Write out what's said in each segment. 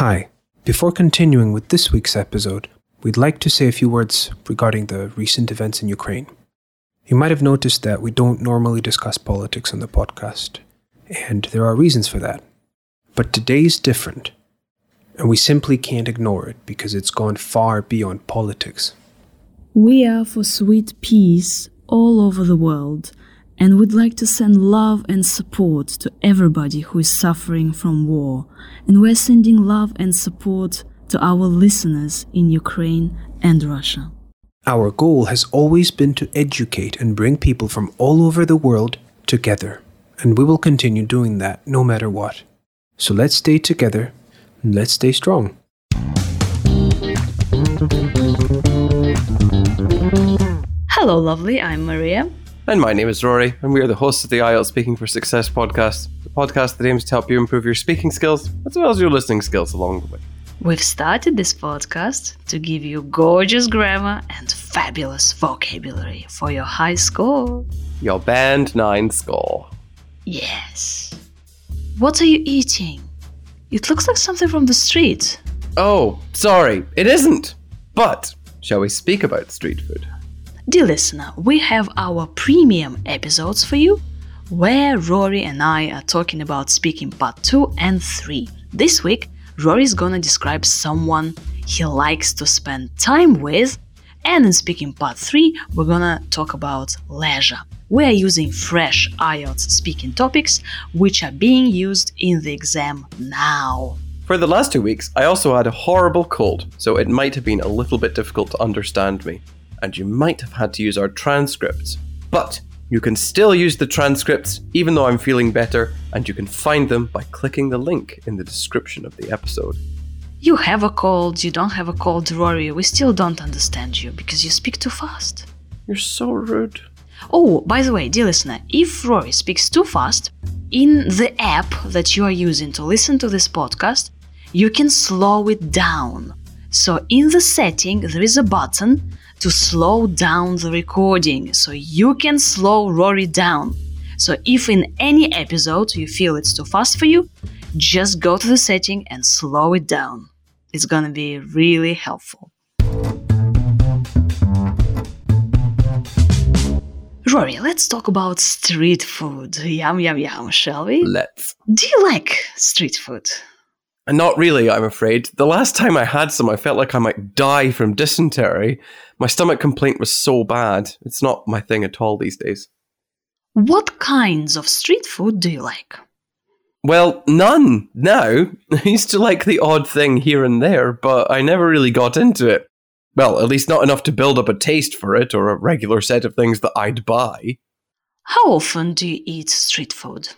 Hi. Before continuing with this week's episode, we'd like to say a few words regarding the recent events in Ukraine. You might have noticed that we don't normally discuss politics on the podcast, and there are reasons for that. But today's different, and we simply can't ignore it because it's gone far beyond politics. We are for sweet peace all over the world and would like to send love and support to everybody who is suffering from war. And we're sending love and support to our listeners in Ukraine and Russia. Our goal has always been to educate and bring people from all over the world together, and we will continue doing that no matter what. So let's stay together and let's stay strong. Hello, lovely. I'm Maria. And my name is Rory, and we are the hosts of the IELTS Speaking for Success podcast, the podcast that aims to help you improve your speaking skills as well as your listening skills along the way. We've started this podcast to give you gorgeous grammar and fabulous vocabulary for your high score. Your band nine score. Yes. What are you eating? It looks like something from the street. Oh, sorry, it isn't. But shall we speak about street food? Dear listener, we have our premium episodes for you where Rory and I are talking about speaking part 2 and 3. This week, Rory is gonna describe someone he likes to spend time with, and in speaking part 3, we're gonna talk about leisure. We are using fresh IELTS speaking topics which are being used in the exam now. For the last two weeks, I also had a horrible cold, so it might have been a little bit difficult to understand me and you might have had to use our transcripts. But you can still use the transcripts even though I'm feeling better, and you can find them by clicking the link in the description of the episode. You have a cold, you don't have a cold, Rory. We still don't understand you because you speak too fast. You're so rude. Oh, by the way, dear listener, if Rory speaks too fast, in the app that you are using to listen to this podcast, you can slow it down. So in the setting, there is a button to slow down the recording so you can slow Rory down. So if in any episode you feel it's too fast for you, just go to the setting and slow it down. It's gonna be really helpful. Rory, let's talk about street food. Yum, yum, yum, shall we? Let's. Do you like street food? Not really, I'm afraid. The last time I had some, I felt like I might die from dysentery. My stomach complaint was so bad. It's not my thing at all these days. What kinds of street food do you like? Well, none now. I used to like the odd thing here and there, but I never really got into it. Well, at least not enough to build up a taste for it or a regular set of things that I'd buy. How often do you eat street food?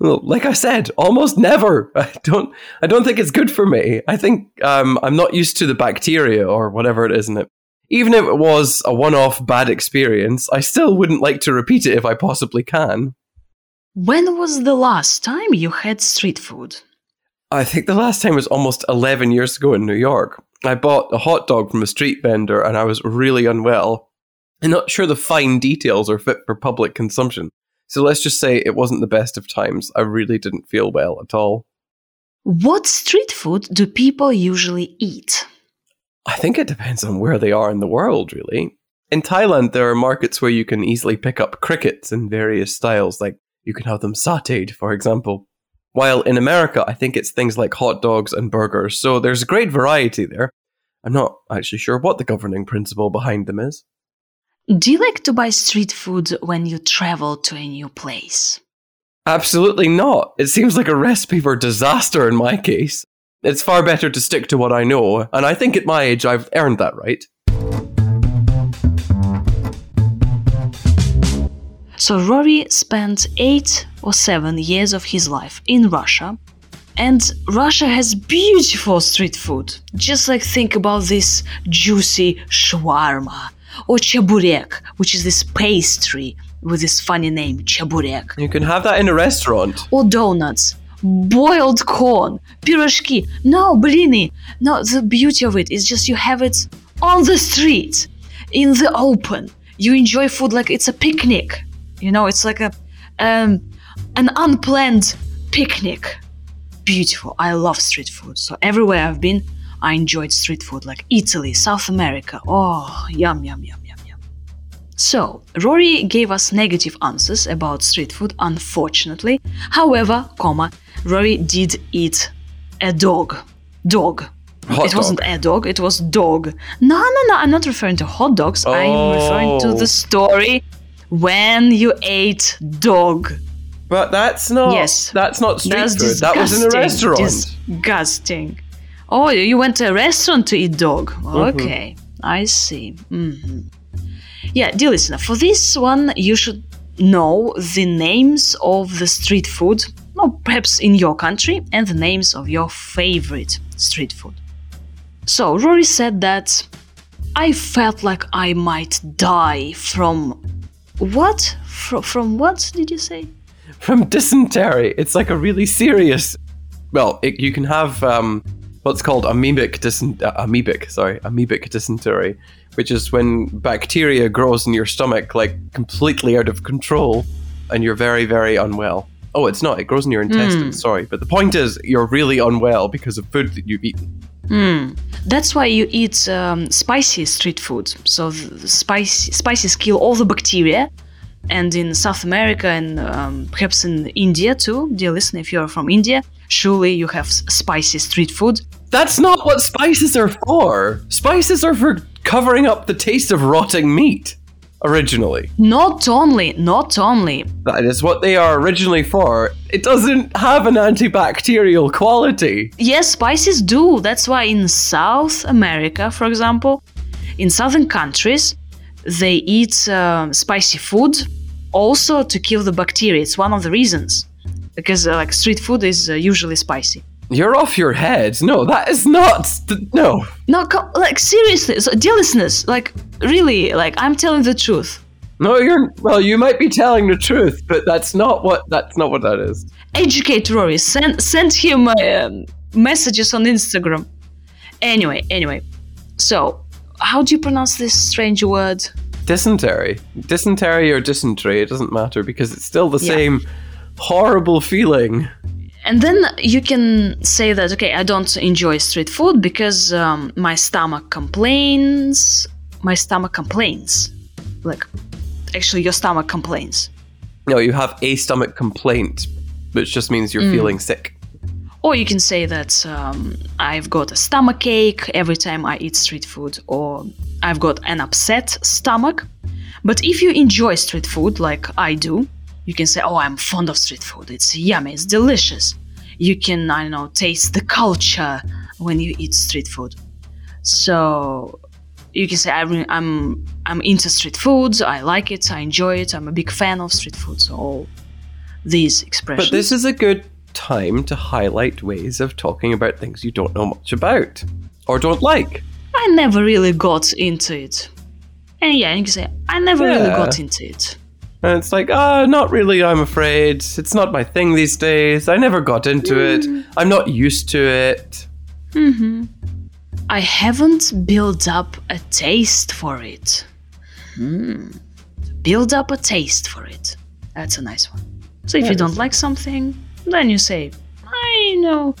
Well, like I said, almost never. I don't. I don't think it's good for me. I think um, I'm not used to the bacteria or whatever it is in it even if it was a one off bad experience, I still wouldn't like to repeat it if I possibly can. When was the last time you had street food? I think the last time was almost 11 years ago in New York. I bought a hot dog from a street vendor and I was really unwell. I'm not sure the fine details are fit for public consumption. So let's just say it wasn't the best of times. I really didn't feel well at all. What street food do people usually eat? I think it depends on where they are in the world, really. In Thailand, there are markets where you can easily pick up crickets in various styles, like you can have them sauteed, for example. While in America, I think it's things like hot dogs and burgers, so there's a great variety there. I'm not actually sure what the governing principle behind them is. Do you like to buy street food when you travel to a new place? Absolutely not. It seems like a recipe for disaster in my case. It's far better to stick to what I know, and I think at my age I've earned that right. So Rory spent eight or seven years of his life in Russia, and Russia has beautiful street food. Just like think about this juicy shawarma or chaburek, which is this pastry with this funny name, chaburek. You can have that in a restaurant. Or donuts boiled corn, pirashki. No, blini. No, the beauty of it is just you have it on the street, in the open. You enjoy food like it's a picnic. You know, it's like a um, an unplanned picnic. Beautiful. I love street food. So everywhere I've been, I enjoyed street food like Italy, South America. Oh, yum, yum, yum, yum, yum. So, Rory gave us negative answers about street food, unfortunately. However, comma, Rory did eat a dog. Dog. Hot it wasn't dog. a dog, it was dog. No, no, no, I'm not referring to hot dogs. I'm referring to Oh. the story when you ate dog. But that's not. Yes. That's not street That's food. That was in a restaurant. Disgusting. Oh, you went to a restaurant to eat dog. Mm-hmm. Okay, I see. hmm Yeah, dear listener, for this one, you should know the names of the street food, or perhaps in your country, and the names of your favorite street food. So, Rory said that I felt like I might die from. What? From, from what did you say? From dysentery. It's like a really serious. Well, it, you can have um, what's called amoebic dysen- uh, amoebic, sorry, amoebic dysentery, which is when bacteria grows in your stomach like completely out of control, and you're very, very unwell. Oh, it's not. It grows in your intestines. Sorry, but the point is, you're really unwell because of food that you've eaten. That's why you eat um, spicy street food. So the spicy spices kill all the bacteria. And in South America and um, perhaps in India too, dear listener, if you're from India, surely you have spicy street food. That's not what spices are for. Spices are for covering up the taste of rotting meat. Originally, Not only, not only. that is what they are originally for. It doesn't have an antibacterial quality. Yes, spices do. That's why in South America, for example, in southern countries, they eat um, spicy food also to kill the bacteria. It's one of the reasons. Because uh, like street food is uh, usually spicy. You're off your head. No, that is not. No. No, like seriously, so, listeners, like really, like I'm telling the truth. No, you're. Well, you might be telling the truth, but that's not what. That's not what that is. Educate Rory. Send send him um, messages on Instagram. Anyway, anyway. So, how do you pronounce this strange word? Dysentery, dysentery or dysentery, it doesn't matter because it's still the Yeah. same horrible feeling. And then you can say that okay, I don't enjoy street food because um, my stomach complains. My stomach complains. Like, actually, your stomach complains. No, you have a stomach complaint, which just means you're feeling sick. Or you can say that um, I've got a stomach ache every time I eat street food, or I've got an upset stomach. But if you enjoy street food like I do, you can say, Oh, I'm fond of street food. It's yummy, it's delicious. You can, I don't know, taste the culture when you eat street food. So you can say, I'm, I'm, I'm into street foods, I like it, I enjoy it, I'm a big fan of street food. So all these expressions. But this is a good time to highlight ways of talking about things you don't know much about or don't like. I never really got into it. And yeah, you can say, I never really got into it. And it's like, ah, not really, I'm afraid. It's not my thing these days. I never got into it. I'm not used to it. I haven't built up a taste for it. Hmm. Build up a taste for it. That's a nice one. So if you don't like something, then you say, I know.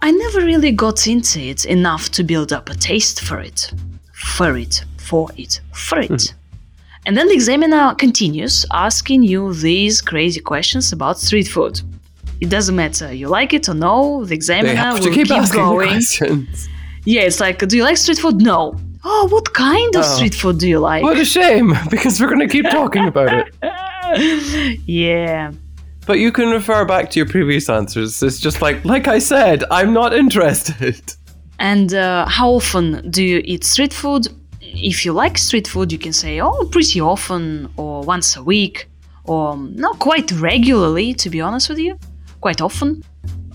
I never really got into it enough to build up a taste for it. For it. For it. For it. And then the examiner continues asking you these crazy questions about street food. It doesn't matter you like it or no, the examiner will keep, keep asking going. questions. Yeah, it's like, do you like street food? No. Oh, what kind of Oh. street food do you like? What a shame, because we're going to keep talking about it. yeah. But you can refer back to your previous answers. It's just like, like I said, I'm not interested. And uh, how often do you eat street food? If you like street food, you can say, oh, pretty often, or once a week, or not quite regularly, to be honest with you, quite often.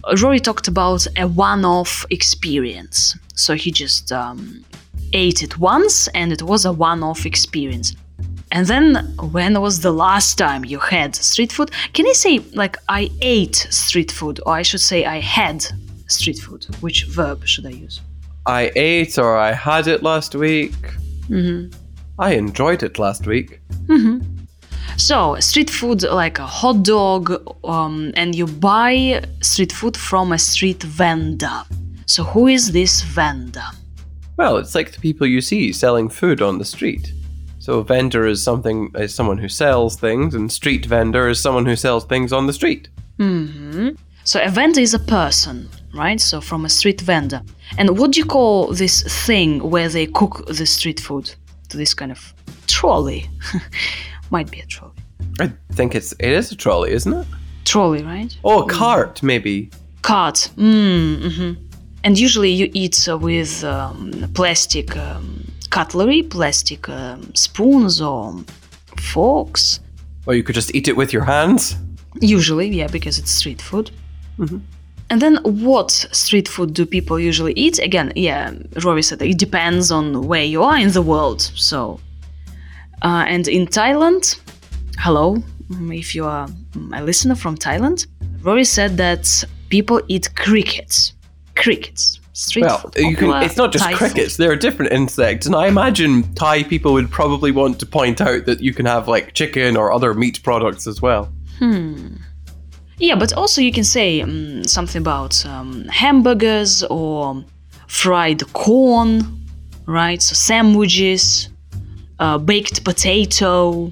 Uh, Rory talked about a one off experience. So he just um, ate it once, and it was a one off experience. And then, when was the last time you had street food? Can I say, like, I ate street food, or I should say, I had street food? Which verb should I use? I ate or I had it last week. Mm-hmm. I enjoyed it last week. So, street food like a hot dog, um, and you buy street food from a street vendor. So, who is this vendor? Well, it's like the people you see selling food on the street. So a vendor is something is someone who sells things, and street vendor is someone who sells things on the street. hmm So, a vendor is a person, right? So, from a street vendor. And what do you call this thing where they cook the street food? To this kind of trolley. Might be a trolley. I think it's it is a trolley, isn't it? Trolley, right? Oh, a cart maybe. Cart. Mm, hmm And usually you eat uh, with um, plastic um, cutlery, plastic um, spoons or forks. Or you could just eat it with your hands. Usually, yeah, because it's street food. And then what street food do people usually eat? Again, yeah, Rory said it depends on where you are in the world. So, uh, and in Thailand, hello, mm, if you are a listener from Thailand, Rory said that people eat crickets. Crickets. Street Well, food. can. It's not just Thai crickets. food. There are different insects, and I imagine Thai people would probably want to point out that you can have like chicken or other meat products as well. Yeah, but also you can say um, something about um, hamburgers or fried corn, right? So sandwiches, uh, baked potato,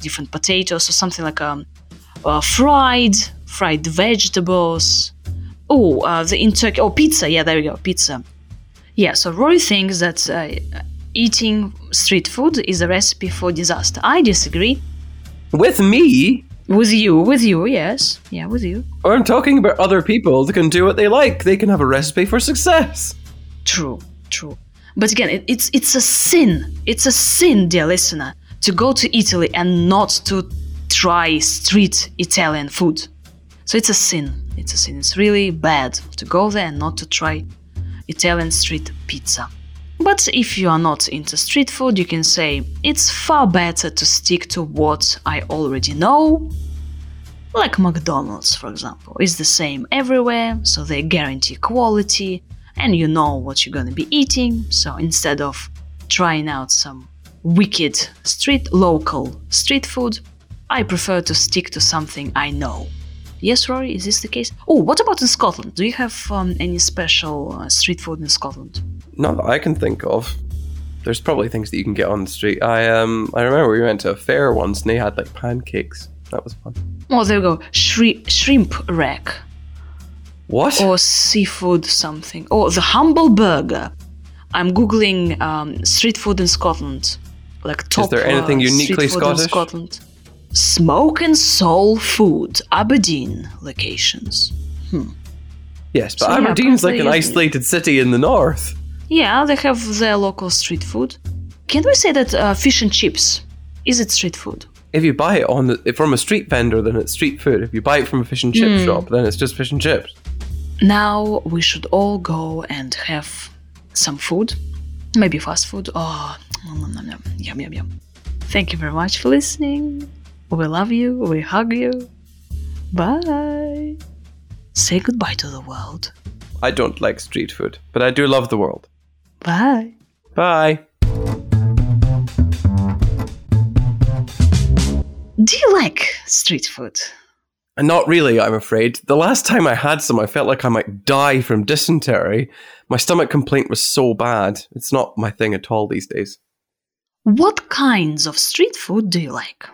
different potatoes, or something like um, uh, fried, fried vegetables. Oh, uh, the in Turkey, oh pizza. Yeah, there we go, pizza. Yeah, so Rory thinks that uh, eating street food is a recipe for disaster. I disagree. With me, With you, with you, yes. Yeah, with you. I'm talking about other people that can do what they like. They can have a recipe for success. True, true. But again, it, it's it's a sin. It's a sin, dear listener, to go to Italy and not to try street Italian food. So it's a sin. It's a sin. It's really bad to go there and not to try Italian street pizza. But if you are not into street food, you can say it's far better to stick to what I already know. Like McDonald's, for example, is the same everywhere, so they guarantee quality and you know what you're gonna be eating. So instead of trying out some wicked street local street food, I prefer to stick to something I know. Yes, Rory, is this the case? Oh, what about in Scotland? Do you have um, any special uh, street food in Scotland? Not that I can think of. There's probably things that you can get on the street. I um I remember we went to a fair once and they had like pancakes. That was fun. Oh, there we go. Shri- shrimp rack What? or seafood something. Oh, the humble burger. I'm googling um, street food in Scotland. Like top. Is there anything uh, uniquely street food in Scottish? Scotland. Smoke and Soul Food, Aberdeen locations. Hmm. yes, but So, yeah, Aberdeen's like an isolated city in the north. Yeah, they have their local street food. Can we say that uh, fish and chips is it street food? If you buy it on the, from a street vendor, then it's street food. If you buy it from a fish and chip Hmm. shop, then it's just fish and chips. Now we should all go and have some food, maybe fast food. Oh, nom, nom, nom. yum yum yum. Thank you very much for listening. We love you. We hug you. Bye. Say goodbye to the world. I don't like street food, but I do love the world. Bye. Bye. Do you like street food? Uh, not really, I'm afraid. The last time I had some, I felt like I might die from dysentery. My stomach complaint was so bad. It's not my thing at all these days. What kinds of street food do you like?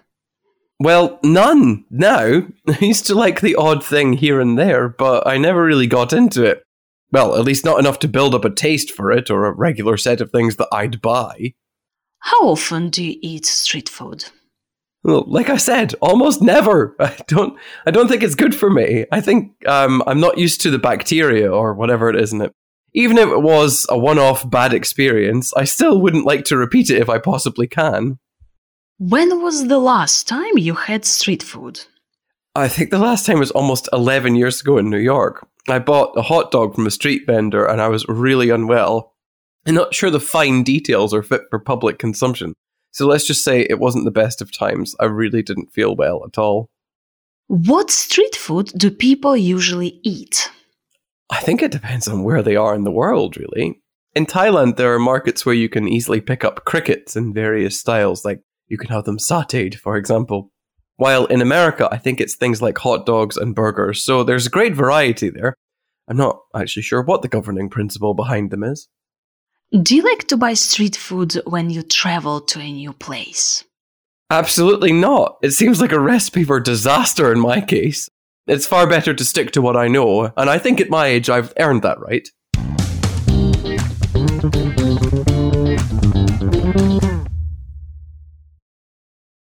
Well, none now. I used to like the odd thing here and there, but I never really got into it. Well, at least not enough to build up a taste for it or a regular set of things that I'd buy. How often do you eat street food? Well, like I said, almost never. I don't. I don't think it's good for me. I think um, I'm not used to the bacteria or whatever it is in it. Even if it was a one-off bad experience, I still wouldn't like to repeat it if I possibly can. When was the last time you had street food? I think the last time was almost 11 years ago in New York. I bought a hot dog from a street vendor and I was really unwell. I'm not sure the fine details are fit for public consumption. So let's just say it wasn't the best of times. I really didn't feel well at all. What street food do people usually eat? I think it depends on where they are in the world, really. In Thailand, there are markets where you can easily pick up crickets in various styles, like you can have them sauteed, for example. While in America, I think it's things like hot dogs and burgers. So there's a great variety there. I'm not actually sure what the governing principle behind them is. Do you like to buy street food when you travel to a new place? Absolutely not. It seems like a recipe for disaster in my case. It's far better to stick to what I know, and I think at my age I've earned that right.